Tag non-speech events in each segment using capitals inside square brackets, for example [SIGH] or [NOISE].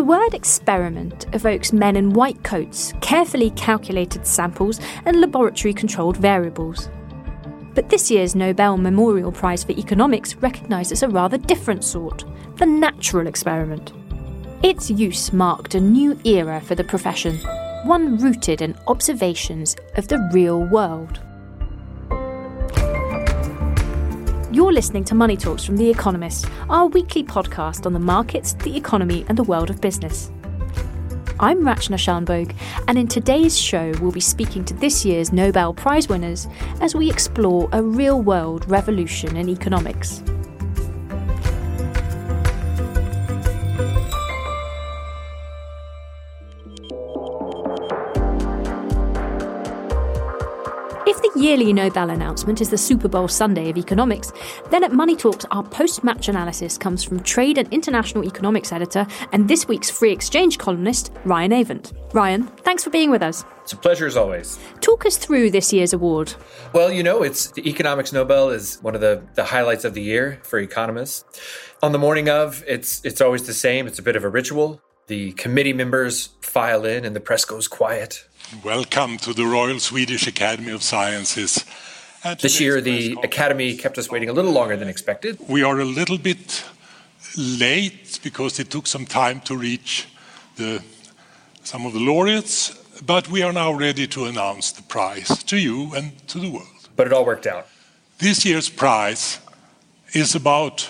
The word experiment evokes men in white coats, carefully calculated samples, and laboratory controlled variables. But this year's Nobel Memorial Prize for Economics recognises a rather different sort the natural experiment. Its use marked a new era for the profession, one rooted in observations of the real world. You're listening to Money Talks from The Economist, our weekly podcast on the markets, the economy, and the world of business. I'm Rachna Shanbhogue, and in today's show, we'll be speaking to this year's Nobel Prize winners as we explore a real world revolution in economics. Yearly Nobel announcement is the Super Bowl Sunday of economics, then at Money Talks, our post match analysis comes from trade and international economics editor and this week's free exchange columnist, Ryan Avent. Ryan, thanks for being with us. It's a pleasure as always. Talk us through this year's award. Well, you know, it's the Economics Nobel is one of the, the highlights of the year for economists. On the morning of, it's it's always the same. It's a bit of a ritual. The committee members file in and the press goes quiet. Welcome to the Royal Swedish Academy of Sciences. And This year, the Academy kept us waiting a little longer than expected. We are a little bit late because it took some time to reach the, some of the laureates, but we are now ready to announce the prize to you and to the world. But it all worked out. This year's prize is about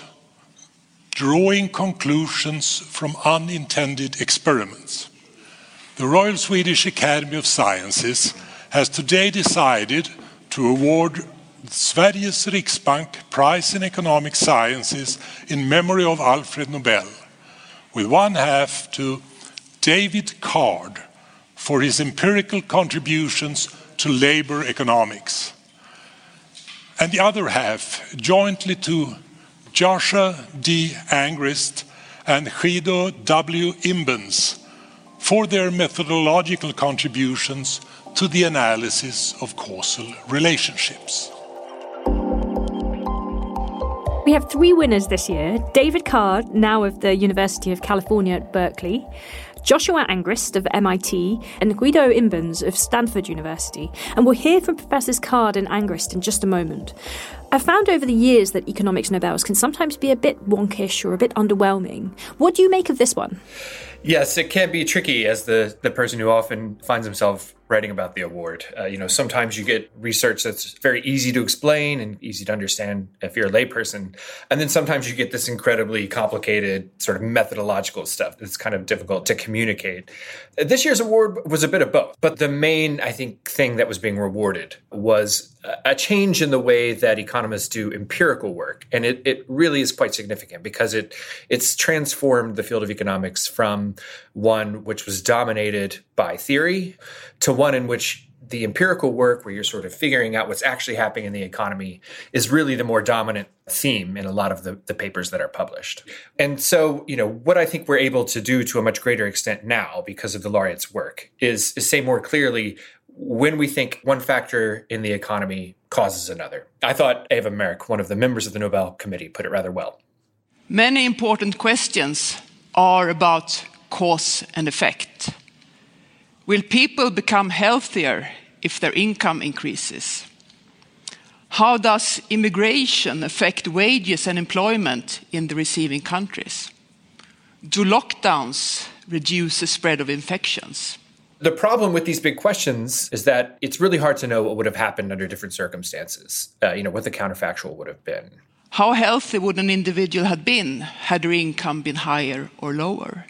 drawing conclusions from unintended experiments. The Royal Swedish Academy of Sciences has today decided to award Sveriges Riksbank Prize in Economic Sciences in memory of Alfred Nobel, with one half to David Card for his empirical contributions to labor economics, and the other half jointly to Joshua D. Angrist and Guido W. Imbens for their methodological contributions to the analysis of causal relationships. We have three winners this year David Card, now of the University of California at Berkeley, Joshua Angrist of MIT, and Guido Imbens of Stanford University. And we'll hear from Professors Card and Angrist in just a moment. I've found over the years that economics Nobels can sometimes be a bit wonkish or a bit underwhelming. What do you make of this one? Yes, it can be tricky as the, the person who often finds himself writing about the award. Uh, you know, sometimes you get research that's very easy to explain and easy to understand if you're a layperson. And then sometimes you get this incredibly complicated sort of methodological stuff that's kind of difficult to communicate. This year's award was a bit of both. But the main, I think, thing that was being rewarded was a change in the way that economists do empirical work. And it, it really is quite significant because it it's transformed the field of economics from one which was dominated by theory to one in which the empirical work where you're sort of figuring out what's actually happening in the economy is really the more dominant theme in a lot of the, the papers that are published. And so, you know, what I think we're able to do to a much greater extent now because of the laureate's work is, is say more clearly when we think one factor in the economy causes another. I thought Eva Mörk, one of the members of the Nobel Committee, put it rather well. Many important questions are about cause and effect. Will people become healthier if their income increases? How does immigration affect wages and employment in the receiving countries? Do lockdowns reduce the spread of infections? The problem with these big questions is that it's really hard to know what would have happened under different circumstances, uh, you know, what the counterfactual would have been. How healthy would an individual have been had their income been higher or lower?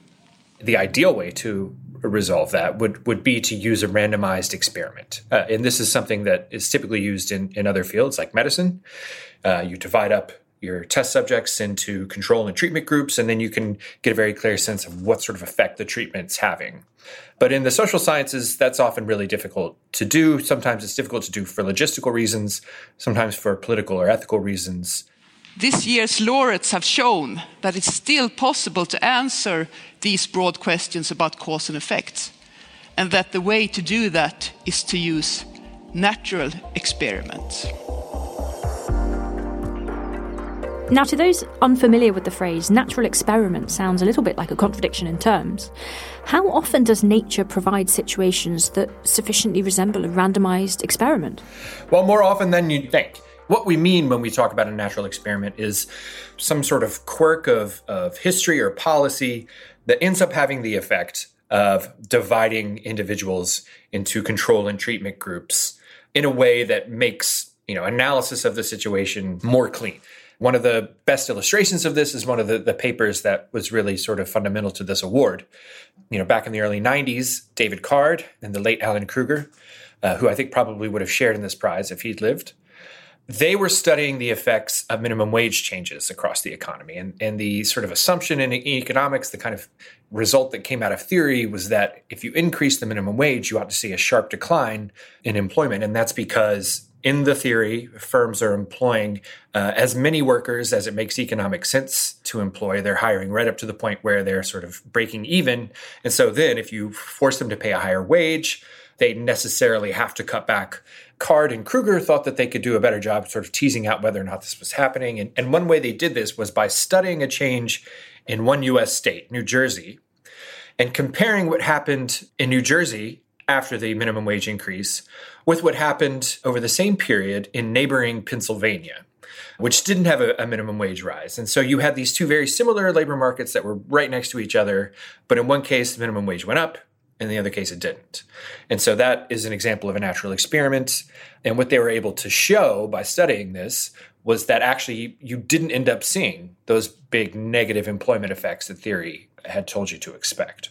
the ideal way to resolve that would, would be to use a randomized experiment. Uh, and this is something that is typically used in, in other fields like medicine. Uh, you divide up your test subjects into control and treatment groups, and then you can get a very clear sense of what sort of effect the treatment's having. But in the social sciences, that's often really difficult to do. Sometimes it's difficult to do for logistical reasons, sometimes for political or ethical reasons. This year's laureates have shown that it's still possible to answer these broad questions about cause and effect, and that the way to do that is to use natural experiments. Now, to those unfamiliar with the phrase, natural experiment sounds a little bit like a contradiction in terms. How often does nature provide situations that sufficiently resemble a randomized experiment? Well, more often than you'd think. What we mean when we talk about a natural experiment is some sort of quirk of, of history or policy that ends up having the effect of dividing individuals into control and treatment groups in a way that makes you know analysis of the situation more clean one of the best illustrations of this is one of the, the papers that was really sort of fundamental to this award. You know, back in the early 90s, David Card and the late Alan Krueger, uh, who I think probably would have shared in this prize if he'd lived, they were studying the effects of minimum wage changes across the economy. And, and the sort of assumption in economics, the kind of result that came out of theory was that if you increase the minimum wage, you ought to see a sharp decline in employment. And that's because in the theory, firms are employing uh, as many workers as it makes economic sense to employ. They're hiring right up to the point where they're sort of breaking even. And so then, if you force them to pay a higher wage, they necessarily have to cut back. Card and Krueger thought that they could do a better job sort of teasing out whether or not this was happening. And, and one way they did this was by studying a change in one US state, New Jersey, and comparing what happened in New Jersey after the minimum wage increase with what happened over the same period in neighboring Pennsylvania, which didn't have a, a, minimum wage rise. And so you had these two very similar labor markets that were right next to each other, but in one case, the minimum wage went up. In the other case, it didn't. And so that is an example of a natural experiment. And what they were able to show by studying this was that actually you didn't end up seeing those big negative employment effects that theory had told you to expect.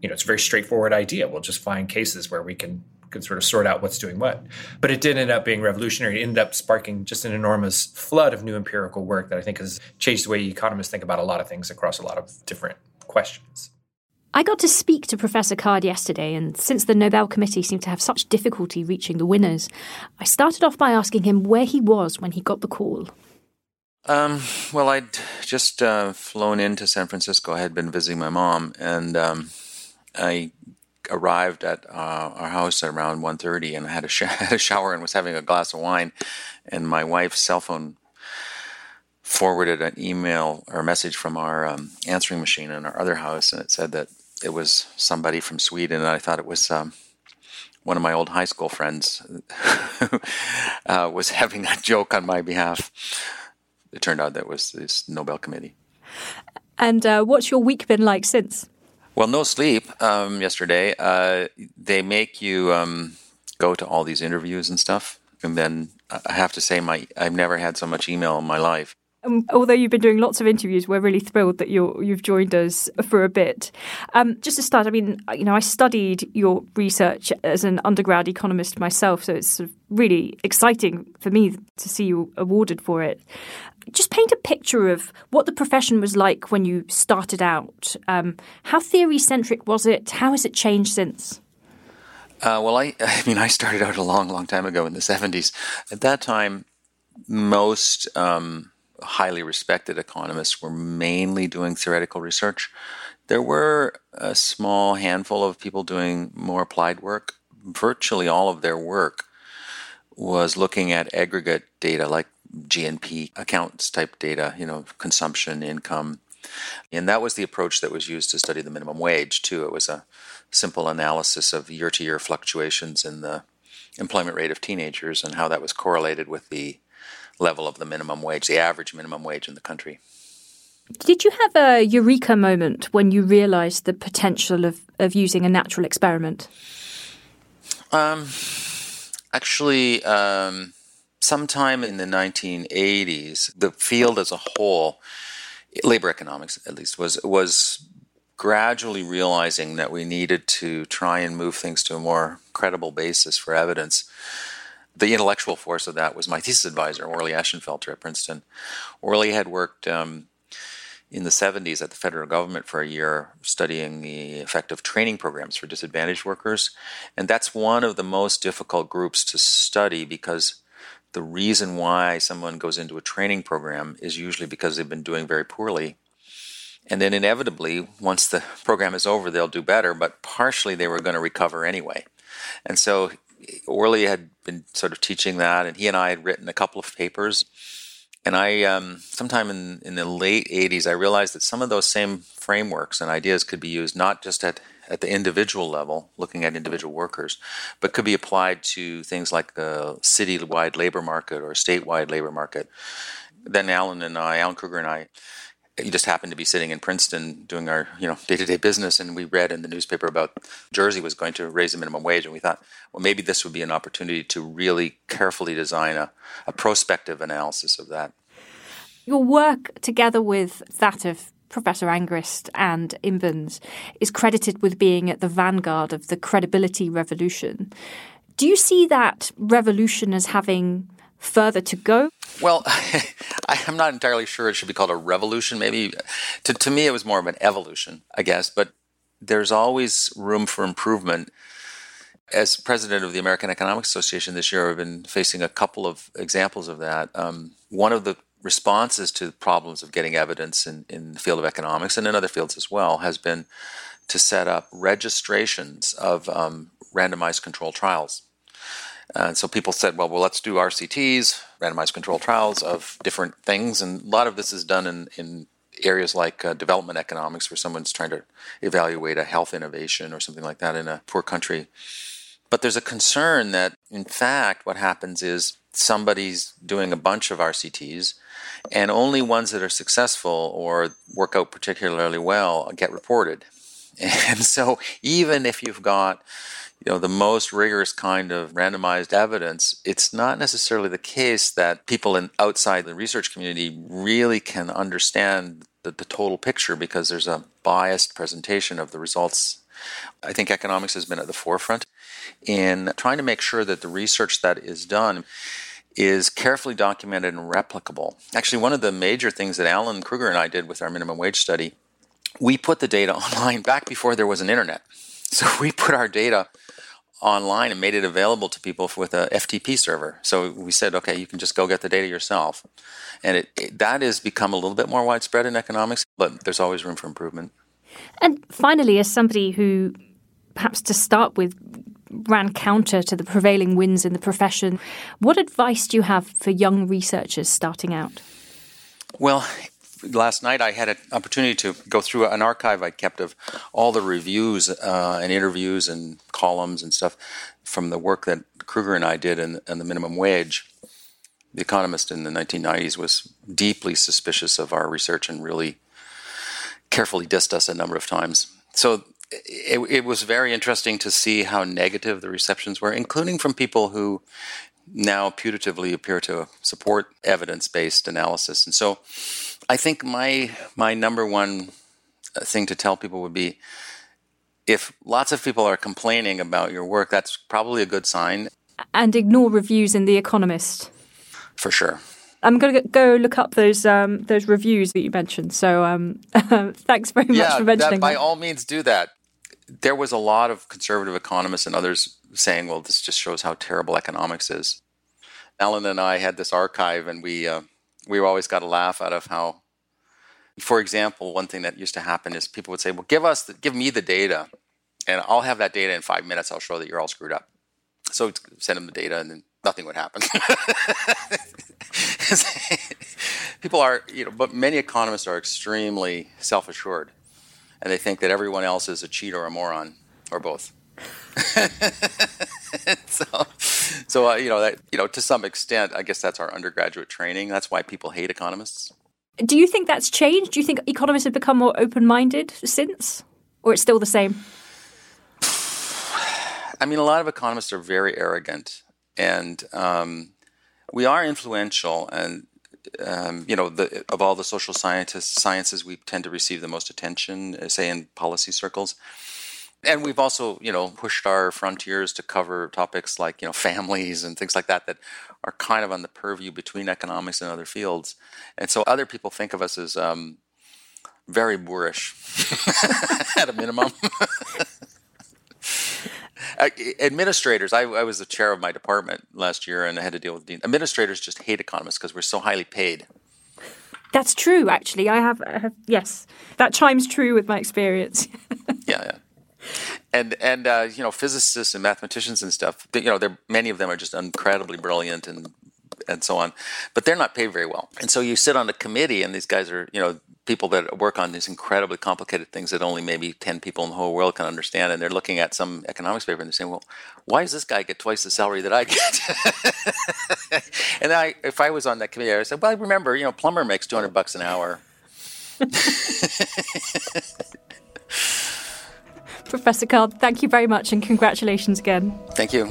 You know, it's a very straightforward idea. We'll just find cases where we can can sort of sort out what's doing what. But it did end up being revolutionary. It ended up sparking just an enormous flood of new empirical work that I think has changed the way economists think about a lot of things across a lot of different questions. I got to speak to Professor Card yesterday, and since the Nobel Committee seemed to have such difficulty reaching the winners, I started off by asking him where he was when he got the call. Um, well, I'd just uh, flown into San Francisco. I had been visiting my mom, and um, I arrived at uh, our house around 1.30 and I had a, sh- [LAUGHS] had a shower and was having a glass of wine. And my wife's cell phone forwarded an email or message from our um, answering machine in our other house, and it said that it was somebody from Sweden. And I thought it was um, one of my old high school friends who [LAUGHS] uh, was having a joke on my behalf it turned out that was this Nobel Committee. And uh, what's your week been like since? Well, no sleep um, yesterday. Uh, they make you um, go to all these interviews and stuff, and then I have to say, my I've never had so much email in my life. Um, although you've been doing lots of interviews, we're really thrilled that you have joined us for a bit. Um, just to start, I mean, you know, I studied your research as an undergrad economist myself, so it's sort of really exciting for me to see you awarded for it. Just paint a picture of what the profession was like when you started out. Um, how theory centric was it? How has it changed since? Uh, well, I, [LAUGHS] I mean, I started out a long, long time ago in the 70s. At that time, most um, highly respected economists were mainly doing theoretical research. There were a small handful of people doing more applied work. Virtually all of their work was looking at aggregate data like GNP accounts type data, you know, consumption, income. And that was the approach that was used to study the minimum wage, too. It was a simple analysis of year to year fluctuations in the employment rate of teenagers and how that was correlated with the level of the minimum wage, the average minimum wage in the country. Did you have a eureka moment when you realized the potential of, of using a natural experiment? Um, actually, um, sometime in the 1980s, the field as a whole, labor economics at least, was was gradually realizing that we needed to try and move things to a more credible basis for evidence. The intellectual force of that was my thesis advisor, Orley Ashenfelter at Princeton. Orley had worked um, in the 70s at the federal government for a year studying the effect of training programs for disadvantaged workers. And that's one of the most difficult groups to study because the reason why someone goes into a training program is usually because they've been doing very poorly. And then inevitably, once the [LAUGHS] program is over, they'll do better, but partially they were going to recover anyway. And so Orley had been sort of teaching that, and he and I had written a couple of papers and I, um, sometime in, in the late 80s, I realized that some of those same frameworks and ideas could be used not just at, at the individual level, looking at individual workers, but could be applied to things like the city-wide labor market or statewide labor market. Then Alan and I, Alan Krueger and I, you just happened to be sitting in Princeton doing our you know day-to-day business and we read in the newspaper about Jersey was going to raise the minimum wage and we thought well maybe this would be an opportunity to really carefully design a, a prospective analysis of that. Your work together with that of Professor Angrist and Imbens is credited with being at the vanguard of the credibility revolution. Do you see that revolution as having further to go? Well, [LAUGHS] I'm not entirely sure it should be called a revolution. Maybe to, to me, it was more of an evolution, I guess. But there's always room for improvement. As president of the American Economic Association this year, I've been facing a couple of examples of that. Um, one of the responses to problems of getting evidence in, in the field of economics and in other fields as well has been to set up registrations of um, randomized control trials and so people said, well, well, let's do RCTs, randomized controlled trials of different things. And a lot of this is done in, in areas like uh, development economics, where someone's trying to evaluate a health innovation or something like that in a poor country. But there's a concern that, in fact, what happens is somebody's doing a bunch of RCTs, and only ones that are successful or work out particularly well get reported. [LAUGHS] And so, even if you've got you know the most rigorous kind of randomized evidence it's not necessarily the case that people in outside the research community really can understand the, the total picture because there's a biased presentation of the results i think economics has been at the forefront in trying to make sure that the research that is done is carefully documented and replicable. Actually, one of the major things that Alan Krueger and I did with our minimum wage study, we put the data [LAUGHS] online back before there was an internet. So we put our data online and made it available to people with a FTP server. So we said, okay, you can just go get the data yourself. And it, it, that has become a little bit more widespread in economics, but there's always room for improvement. And finally, as somebody who perhaps to start with ran counter to the prevailing winds in the profession, what advice do you have for young researchers starting out? Well, last night I had an opportunity to go through an archive I kept of all the reviews uh, and interviews and columns and stuff from the work that Krueger and I did in, in the minimum wage. The Economist in the 1990s was deeply suspicious of our research and really carefully dissed us a number of times. So it, it was very interesting to see how negative the receptions were, including from people who now putatively appear to support evidence based analysis. And so I think my my number one uh, thing to tell people would be if lots of people are complaining about your work, that's probably a good sign. And ignore reviews in The Economist. For sure. I'm going to go look up those um, those reviews that you mentioned. So um, [LAUGHS] thanks very much for mentioning. That, by all means, do that. There was a lot of conservative economists and others saying, "Well, this just shows how terrible economics is." Alan and I had this archive, and we uh, we always got a laugh out of how, for example, one thing that used to happen is people would say, "Well, give us, the, give me the data, and I'll have that data in five minutes. I'll show that you're all screwed up." So send them the data, and then nothing would happen. [LAUGHS] people are, you know, but many economists are extremely self-assured, and they think that everyone else is a cheat or a moron or both. [LAUGHS] so, so uh, you know that you know to some extent, I guess that's our undergraduate training. That's why people hate economists. Do you think that's changed? Do you think economists have become more open-minded since, or it's still the same? [SIGHS] I mean, a lot of economists are very arrogant, and um, we are influential, and um, you know, the, of all the social scientists, sciences, we tend to receive the most attention, say in policy circles. And we've also, you know, pushed our frontiers to cover topics like, you know, families and things like that that are kind of on the purview between economics and other fields. And so other people think of us as um, very boorish [LAUGHS] at a minimum. [LAUGHS] administrators, I, I, was the chair of my department last year and I had to deal with dean. Administrators just hate economists because we're so highly paid. That's true, actually. I have, I have yes, that chimes true with my experience. [LAUGHS] yeah, yeah and and uh, you know physicists and mathematicians and stuff you know many of them are just incredibly brilliant and and so on but they're not paid very well. And so you sit on a committee and these guys are you know people that work on these incredibly complicated things that only maybe 10 people in the whole world can understand and they're looking at some economics paper and they're saying well why does this guy get twice the salary that i get? [LAUGHS] And I, if i was on that committee i would say well remember you know plumber makes 200 bucks an hour [LAUGHS] [LAUGHS] Professor Card, thank you very much and congratulations again. Thank you.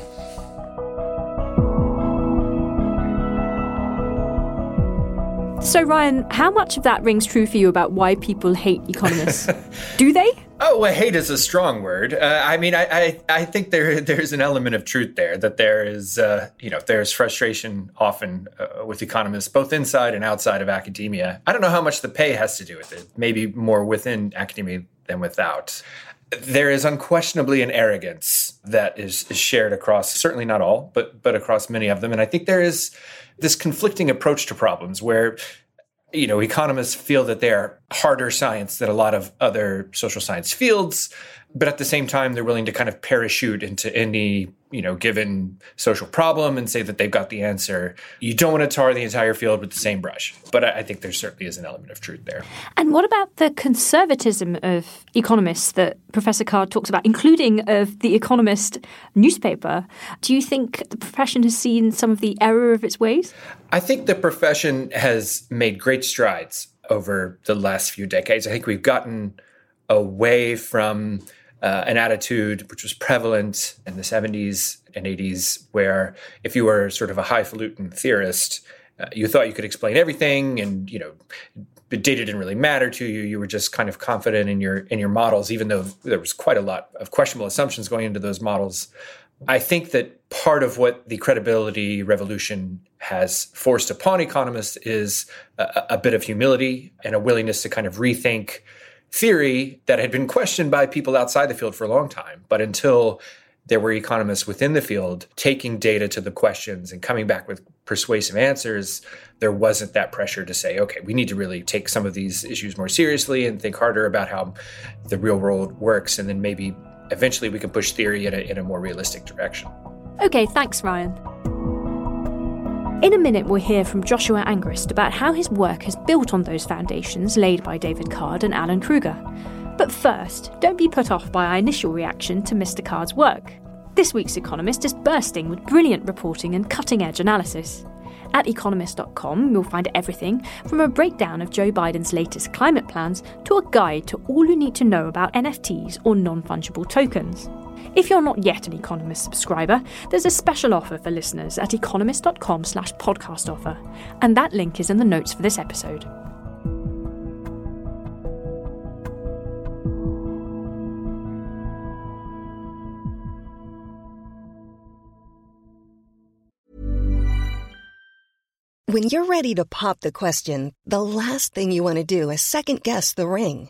So, Ryan, how much of that rings true for you about why people hate economists? [LAUGHS] Do they? Oh, well, hate is a strong word. Uh, I mean, I, I, I, think there there's an element of truth there that there is, uh, you know, there's frustration often uh, with economists, both inside and outside of academia. I don't know how much the pay has to do with it. Maybe more within academia than without there is unquestionably an arrogance that is, shared across certainly not all but but across many of them. And i think there is this conflicting approach to problems where you know economists feel that they're harder science than a lot of other social science fields but at the same time they're willing to kind of parachute into any you know given social problem and say that they've got the answer. You don't want to tar the entire field with the same brush but i think there certainly is an element of truth there. And what about the conservatism of economists that professor card talks about including of the economist newspaper? Do you think the profession has seen some of the error of its ways? I think the profession has made great strides over the last few decades. I think we've gotten away from uh, an attitude which was prevalent in the 70s and 80s, where if you were sort of a highfalutin theorist, uh, you thought you could explain everything, and you know, the data didn't really matter to you. You were just kind of confident in your in your models, even though there was quite a lot of questionable assumptions going into those models. I think that part of what the credibility revolution has forced upon economists is a, a bit of humility and a willingness to kind of rethink theory that had been questioned by people outside the field for a long time. But until there were economists within the field taking data to the questions and coming back with persuasive answers, there wasn't that pressure to say, okay, we need to really take some of these issues more seriously and think harder about how the real world works. And then maybe eventually we can push theory in a, in a more realistic direction. Okay, thanks, Ryan. In a minute, we'll hear from Joshua Angrist about how his work has built on those foundations laid by David Card and Alan Krueger. But first, don't be put off by our initial reaction to Mr. Card's work. This week's Economist is bursting with brilliant reporting and cutting edge analysis. At economist.com, you'll find everything from a breakdown of Joe Biden's latest climate plans to a guide to all you need to know about NFTs or non fungible tokens. If you're not yet an Economist subscriber, there's a special offer for listeners at economist.com slash podcast offer, and that link is in the notes for this episode. When you're ready to pop the question, the last thing you want to do is second guess the ring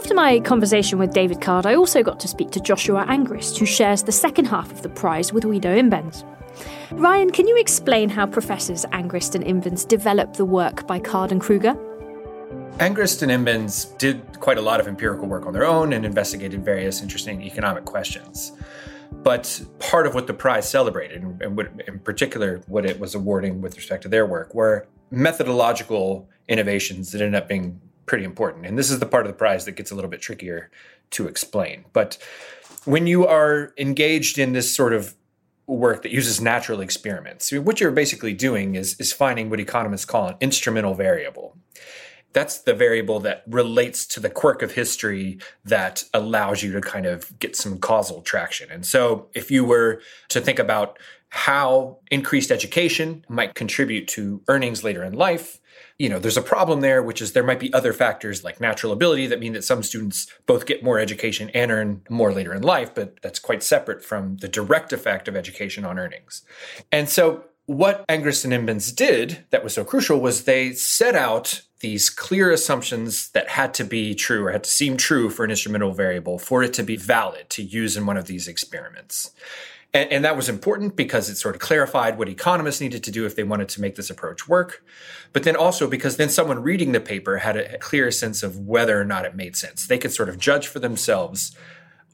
After my conversation with David Card, I also got to speak to Joshua Angrist, who shares the second half of the prize with Guido Imbens. Ryan, can you explain how Professors Angrist and Imbens developed the work by Card and Krueger? Angrist and Imbens did quite a lot of empirical work on their own and investigated various interesting economic questions. But part of what the prize celebrated, and what, in particular what it was awarding with respect to their work, were methodological innovations that ended up being pretty important. And this is the part of the prize that gets a little bit trickier to explain. But when you are engaged in this sort of work that uses natural experiments, what you're basically doing is, is finding what economists call an instrumental variable that's the variable that relates to the quirk of history that allows you to kind of get some causal traction. And so if you were to think about how increased education might contribute to earnings later in life, you know, there's a problem there, which is there might be other factors like natural ability that mean that some students both get more education and earn more later in life, but that's quite separate from the direct effect of education on earnings. And so what Angrist and Imbens did that was so crucial was they set out these clear assumptions that had to be true or had to seem true for an instrumental variable for it to be valid to use in one of these experiments. And, and, that was important because it sort of clarified what economists needed to do if they wanted to make this approach work. But then also because then someone reading the paper had a clear sense of whether or not it made sense. They could sort of judge for themselves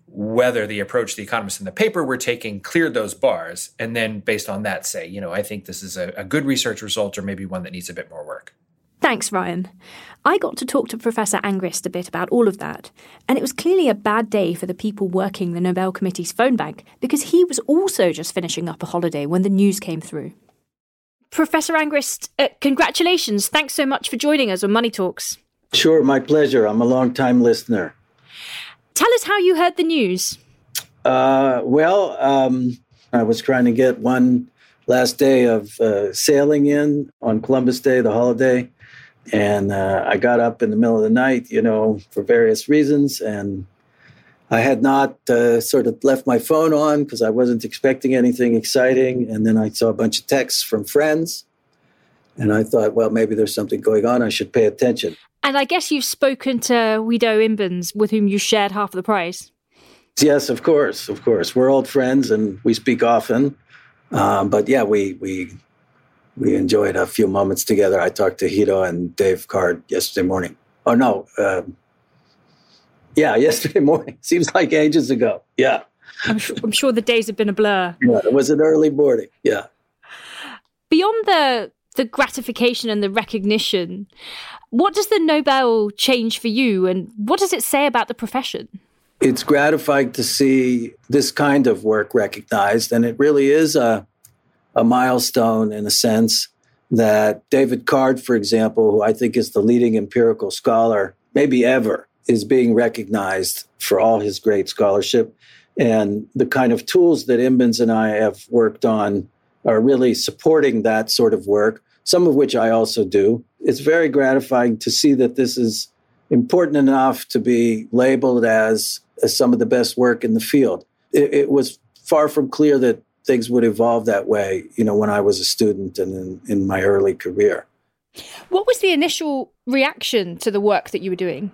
whether the approach the economists in the paper were taking cleared those bars, and then based on that, say, you know, I think this is a, a good research result or maybe one that needs a bit more work. Thanks, Ryan. I got to talk to Professor Angrist a bit about all of that, and it was clearly a bad day for the people working the Nobel Committee's phone bank because he was also just finishing up a holiday when the news came through. Professor Angrist, uh, congratulations. Thanks so much for joining us on Money Talks. Sure, my pleasure. I'm a long time listener. Tell us how you heard the news. Uh, well, um, I was trying to get one last day of uh, sailing in on Columbus Day, the holiday. And uh, I got up in the middle of the night, you know, for various reasons. And I had not uh, sort of left my phone on because I wasn't expecting anything exciting. And then I saw a bunch of texts from friends. And I thought, well, maybe there's something going on. I should pay attention. And I guess you've spoken to Guido Imbens, with whom you shared half of the prize. Yes, of course, of course. We're old friends and we speak often. Um, but yeah, we we we enjoyed a few moments together. I talked to Guido and Dave Card yesterday morning. Oh no, uh, yeah, [LAUGHS] yesterday morning. Seems like ages ago. Yeah, I'm sure, I'm sure the days have been a blur. Yeah, it was an early morning. Yeah. Beyond the the gratification and the recognition, what does the Nobel change for you, and what does it say about the profession? It's gratifying to see this kind of work recognized, and it really is a, a milestone in a sense that David Card, for example, who I think is the leading empirical scholar, maybe ever, is being recognized for all his great scholarship. And the kind of tools that Imbens and I have worked on are really supporting that sort of work some of which I also do. It's very gratifying to see that this is important enough to be labeled as, as some of the best work in the field. It, it, was far from clear that things would evolve that way, you know, when I was a student and in, in my early career. What was the initial reaction to the work that you were doing?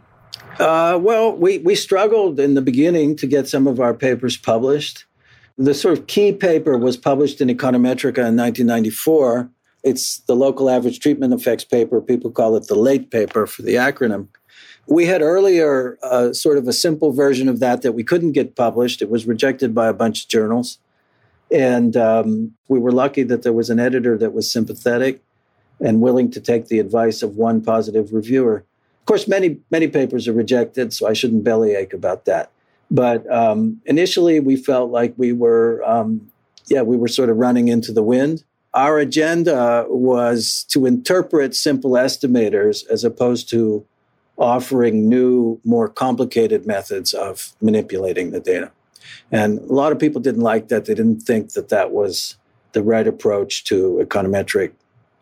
Uh, well, we, we struggled in the beginning to get some of our papers published. The sort of key paper was published in Econometrica in 1994 it's the local average treatment effects paper. People call it the late paper for the acronym. We had earlier uh, sort of a simple version of that that we couldn't get published. It was rejected by a bunch of journals. And um, we were lucky that there was an editor that was sympathetic and willing to take the advice of one positive reviewer. Of course, many, many papers are rejected, so I shouldn't bellyache about that. But um, initially, we felt like we were, um, yeah, we were sort of running into the wind. Our agenda was to interpret simple estimators as opposed to offering new, more complicated methods of manipulating the data. And a lot of people didn't like that. They didn't think that that was the right approach to econometric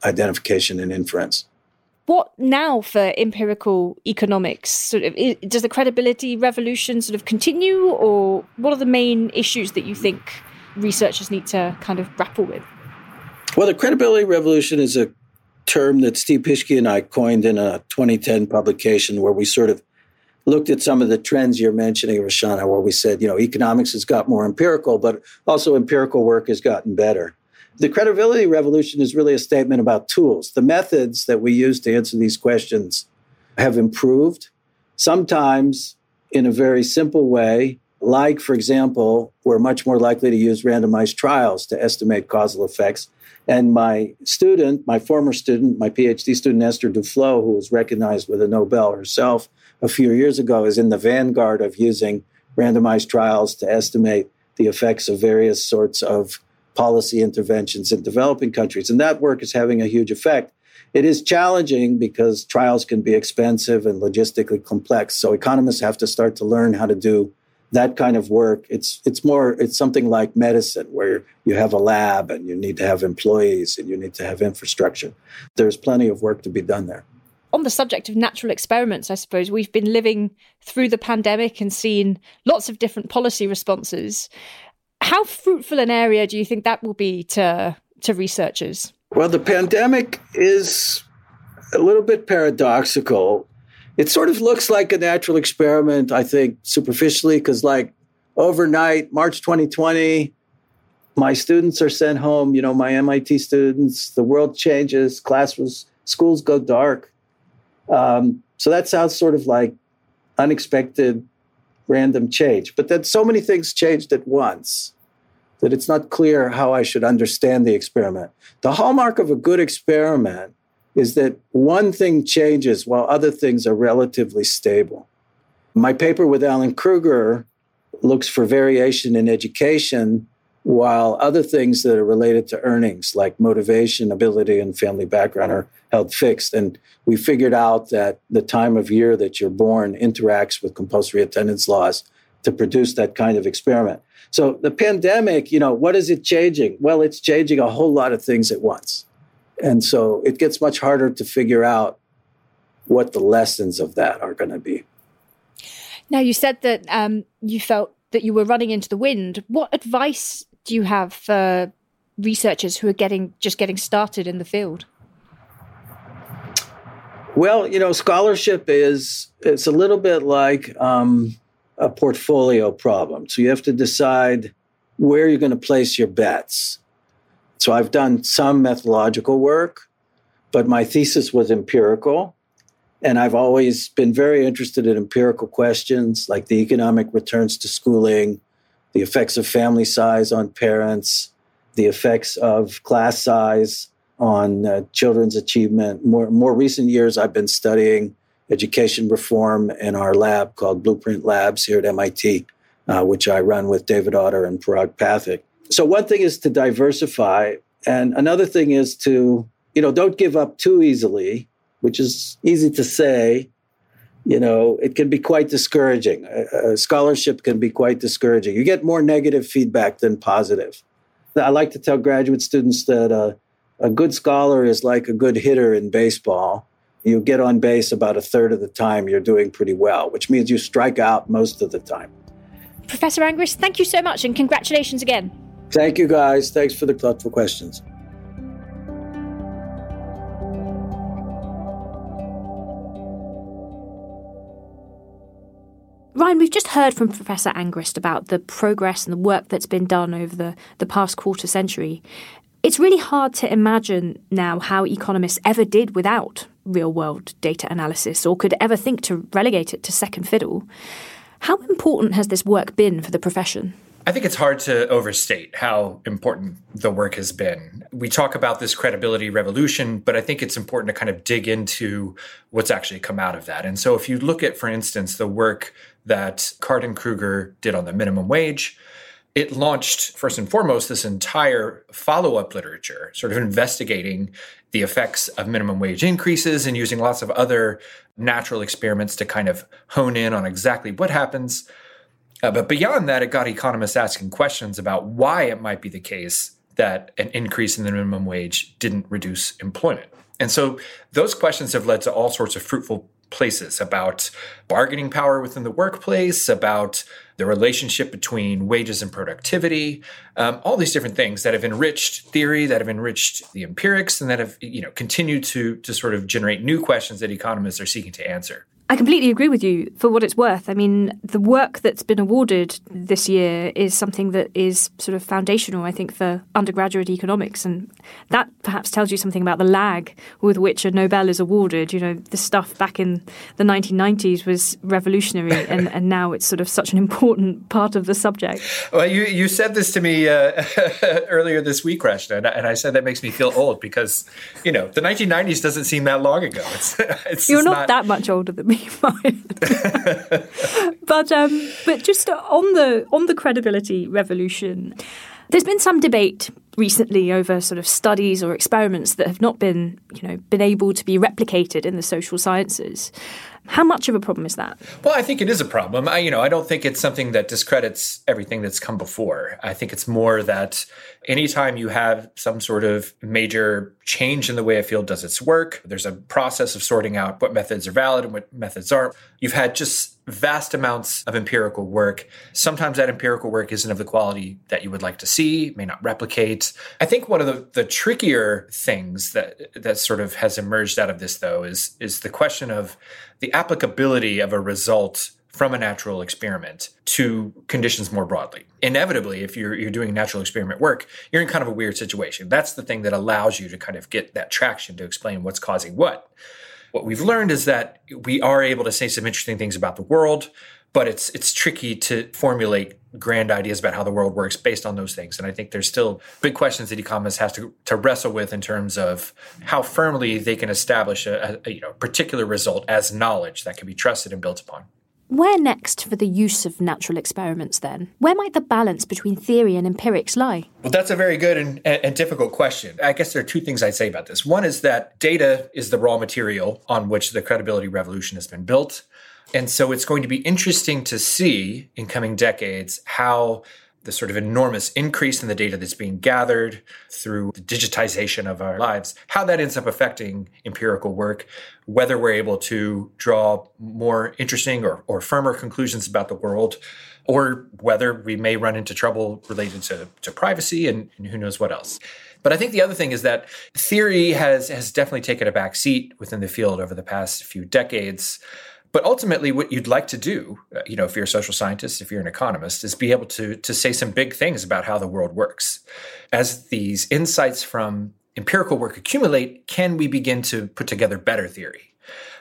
identification and inference. What now for empirical economics? Sort of, does the credibility revolution sort of continue, or what are the main issues that you think researchers need to kind of grapple with? Well, the credibility revolution is a term that Steve Pischke and I coined in a 2010 publication where we sort of looked at some of the trends you're mentioning, Rachna, where we said, you know, economics has got more empirical, but also empirical work has gotten better. The credibility revolution is really a statement about tools. The methods that we use to answer these questions have improved, sometimes in a very simple way, like, for example, we're much more likely to use randomized trials to estimate causal effects. And my student, my former student, my PhD student, Esther Duflo, who was recognized with a Nobel herself a few years ago, is in the vanguard of using randomized trials to estimate the effects of various sorts of policy interventions in developing countries. And that work is having a huge effect. It is challenging because trials can be expensive and logistically complex. So economists have to start to learn how to do that kind of work. It's it's more it's something like medicine where you have a lab and you need to have employees and you need to have infrastructure. There's plenty of work to be done there. On the subject of natural experiments, I suppose we've been living through the pandemic and seen lots of different policy responses. How fruitful an area do you think that will be to to researchers? Well, the pandemic is a little bit paradoxical. It sort of looks like a natural experiment, I think, superficially, because like overnight, March 2020, my students are sent home, you know, my MIT students, the world changes, classrooms, schools go dark. Um, so that sounds sort of like unexpected random change. But then so many things changed at once that it's not clear how I should understand the experiment. The hallmark of a good experiment is that one thing changes while other things are relatively stable. My paper with Alan Krueger looks for variation in education while other things that are related to earnings, like motivation, ability, and family background, are held fixed. And we figured out that the time of year that you're born interacts with compulsory attendance laws to produce that kind of experiment. So the pandemic, you know, what is it changing? Well, it's changing a whole lot of things at once. And so it gets much harder to figure out what the lessons of that are going to be. Now, you said that um, you felt that you were running into the wind. What advice do you have for researchers who are getting just getting started in the field? Well, you know, scholarship is it's a little bit like um, a portfolio problem. So you have to decide where you're going to place your bets. So I've done some methodological work, but my thesis was empirical. And I've always been very interested in empirical questions like the economic returns to schooling, the effects of family size on parents, the effects of class size on uh, children's achievement. More, more recent years, I've been studying education reform in our lab called Blueprint Labs here at MIT, uh, which I run with David Autor and Parag Pathak. So one thing is to diversify, and another thing is to you know don't give up too easily, which is easy to say. You know, it can be quite discouraging. Scholarship can be quite discouraging. You get more negative feedback than positive. I like to tell graduate students that uh, a good scholar is like a good hitter in baseball you get on base about a third of the time, you're doing pretty well, which means you strike out most of the time. Professor Angrist, thank you so much and congratulations again. Thank you, guys. Thanks for the thoughtful questions. Ryan, we've just heard from Professor Angrist about the progress and the work that's been done over the, the past quarter century. It's really hard to imagine now how economists ever did without real world data analysis or could ever think to relegate it to second fiddle. How important has this work been for the profession? I think it's hard to overstate how important the work has been. We talk about this credibility revolution, but I think it's important to kind of dig into what's actually come out of that. And so if you look at, for instance, the work that Card Krueger did on the minimum wage, it launched first and foremost this entire follow-up literature sort of investigating the effects of minimum wage increases and using lots of other natural experiments to kind of hone in on exactly what happens. Uh, but beyond that it got economists asking questions about why it might be the case that an increase in the minimum wage didn't reduce employment. And so those questions have led to all sorts of fruitful places about bargaining power within the workplace, about the relationship between wages and productivity, um, all these different things that have enriched theory, that have enriched the empirics, and that have you know continued to to sort of generate new questions that economists are seeking to answer. I completely agree with you for what it's worth. I mean, the work that's been awarded this year is something that is sort of foundational, I think, for undergraduate economics. And that perhaps tells you something about the lag with which a Nobel is awarded. You know, the stuff back in the 1990s was revolutionary, [LAUGHS] and, and now it's sort of such an important part of the subject. Well, you, you said this to me uh, [LAUGHS] earlier this week, Rachna, and, and I said that makes me feel old because, you know, the 1990s doesn't seem that long ago. It's, [LAUGHS] it's You're not, not that much older than me. [LAUGHS] but um, but just on the on the credibility revolution, there's been some debate recently over sort of studies or experiments that have not been you know been able to be replicated in the social sciences. How much of a problem is that? Well, I think it is a problem. I, you know, I don't think it's something that discredits everything that's come before. I think it's more that anytime you have some sort of major change in the way a field does its work, there's a process of sorting out what methods are valid and what methods aren't. You've had just vast amounts of empirical work. Sometimes that empirical work isn't of the quality that you would like to see, may not replicate. I think one of the, the trickier things that that sort of has emerged out of this though is is the question of the applicability of a result from a natural experiment to conditions more broadly. Inevitably, if you're you're doing natural experiment work, you're in kind of a weird situation. That's the thing that allows you to kind of get that traction to explain what's causing what. What we've learned is that we are able to say some interesting things about the world, but it's it's tricky to formulate grand ideas about how the world works based on those things. And I think there's still big questions that economists have to, to wrestle with in terms of how firmly they can establish a, a you know particular result as knowledge that can be trusted and built upon. Where next for the use of natural experiments then? Where might the balance between theory and empirics lie? Well, that's a very good and, and, difficult question. I guess there are two things I'd say about this. One is that data is the raw material on which the credibility revolution has been built. And so it's going to be interesting to see in coming decades how the sort of enormous increase in the data that's being gathered through the digitization of our lives, how that ends up affecting empirical work, whether we're able to draw more interesting or, or firmer conclusions about the world, or whether we may run into trouble related to, to privacy and, and who knows what else. But I think the other thing is that theory has, has definitely taken a back seat within the field over the past few decades. But ultimately, what you'd like to do, uh, you know, if you're a social scientist, if you're an economist, is be able to to say some big things about how the world works. As these insights from empirical work accumulate, can we begin to put together better theory?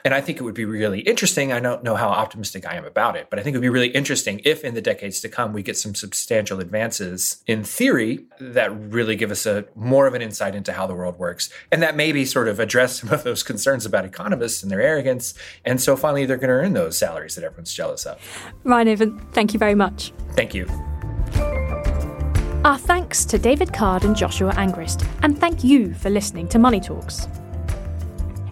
And I think it would be really interesting. I don't know how optimistic I am about it, but I think it would be really interesting if in the decades to come we get some substantial advances in theory that really give us a more of an insight into how the world works and that maybe sort of address some of those concerns about economists and their arrogance. And so finally they're going to earn those salaries that everyone's jealous of. Ryan Avent, thank you very much. Thank you. Our thanks to David Card and Joshua Angrist, and thank you for listening to Money Talks.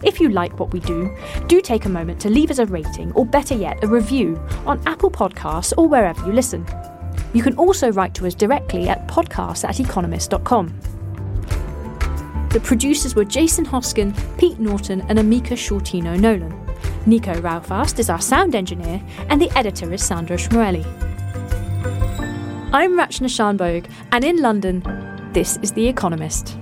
If you like what we do, do take a moment to leave us a rating or better yet, a review on Apple Podcasts or wherever you listen. You can also write to us directly at podcast at economist.com. The producers were Jason Hoskin, Pete Norton, and Amika Shortino Nolan. Nico Rofast is our sound engineer, and the editor is Sandra Schmueli. I'm Rachna Shanbhogue, and in London, this is The Economist.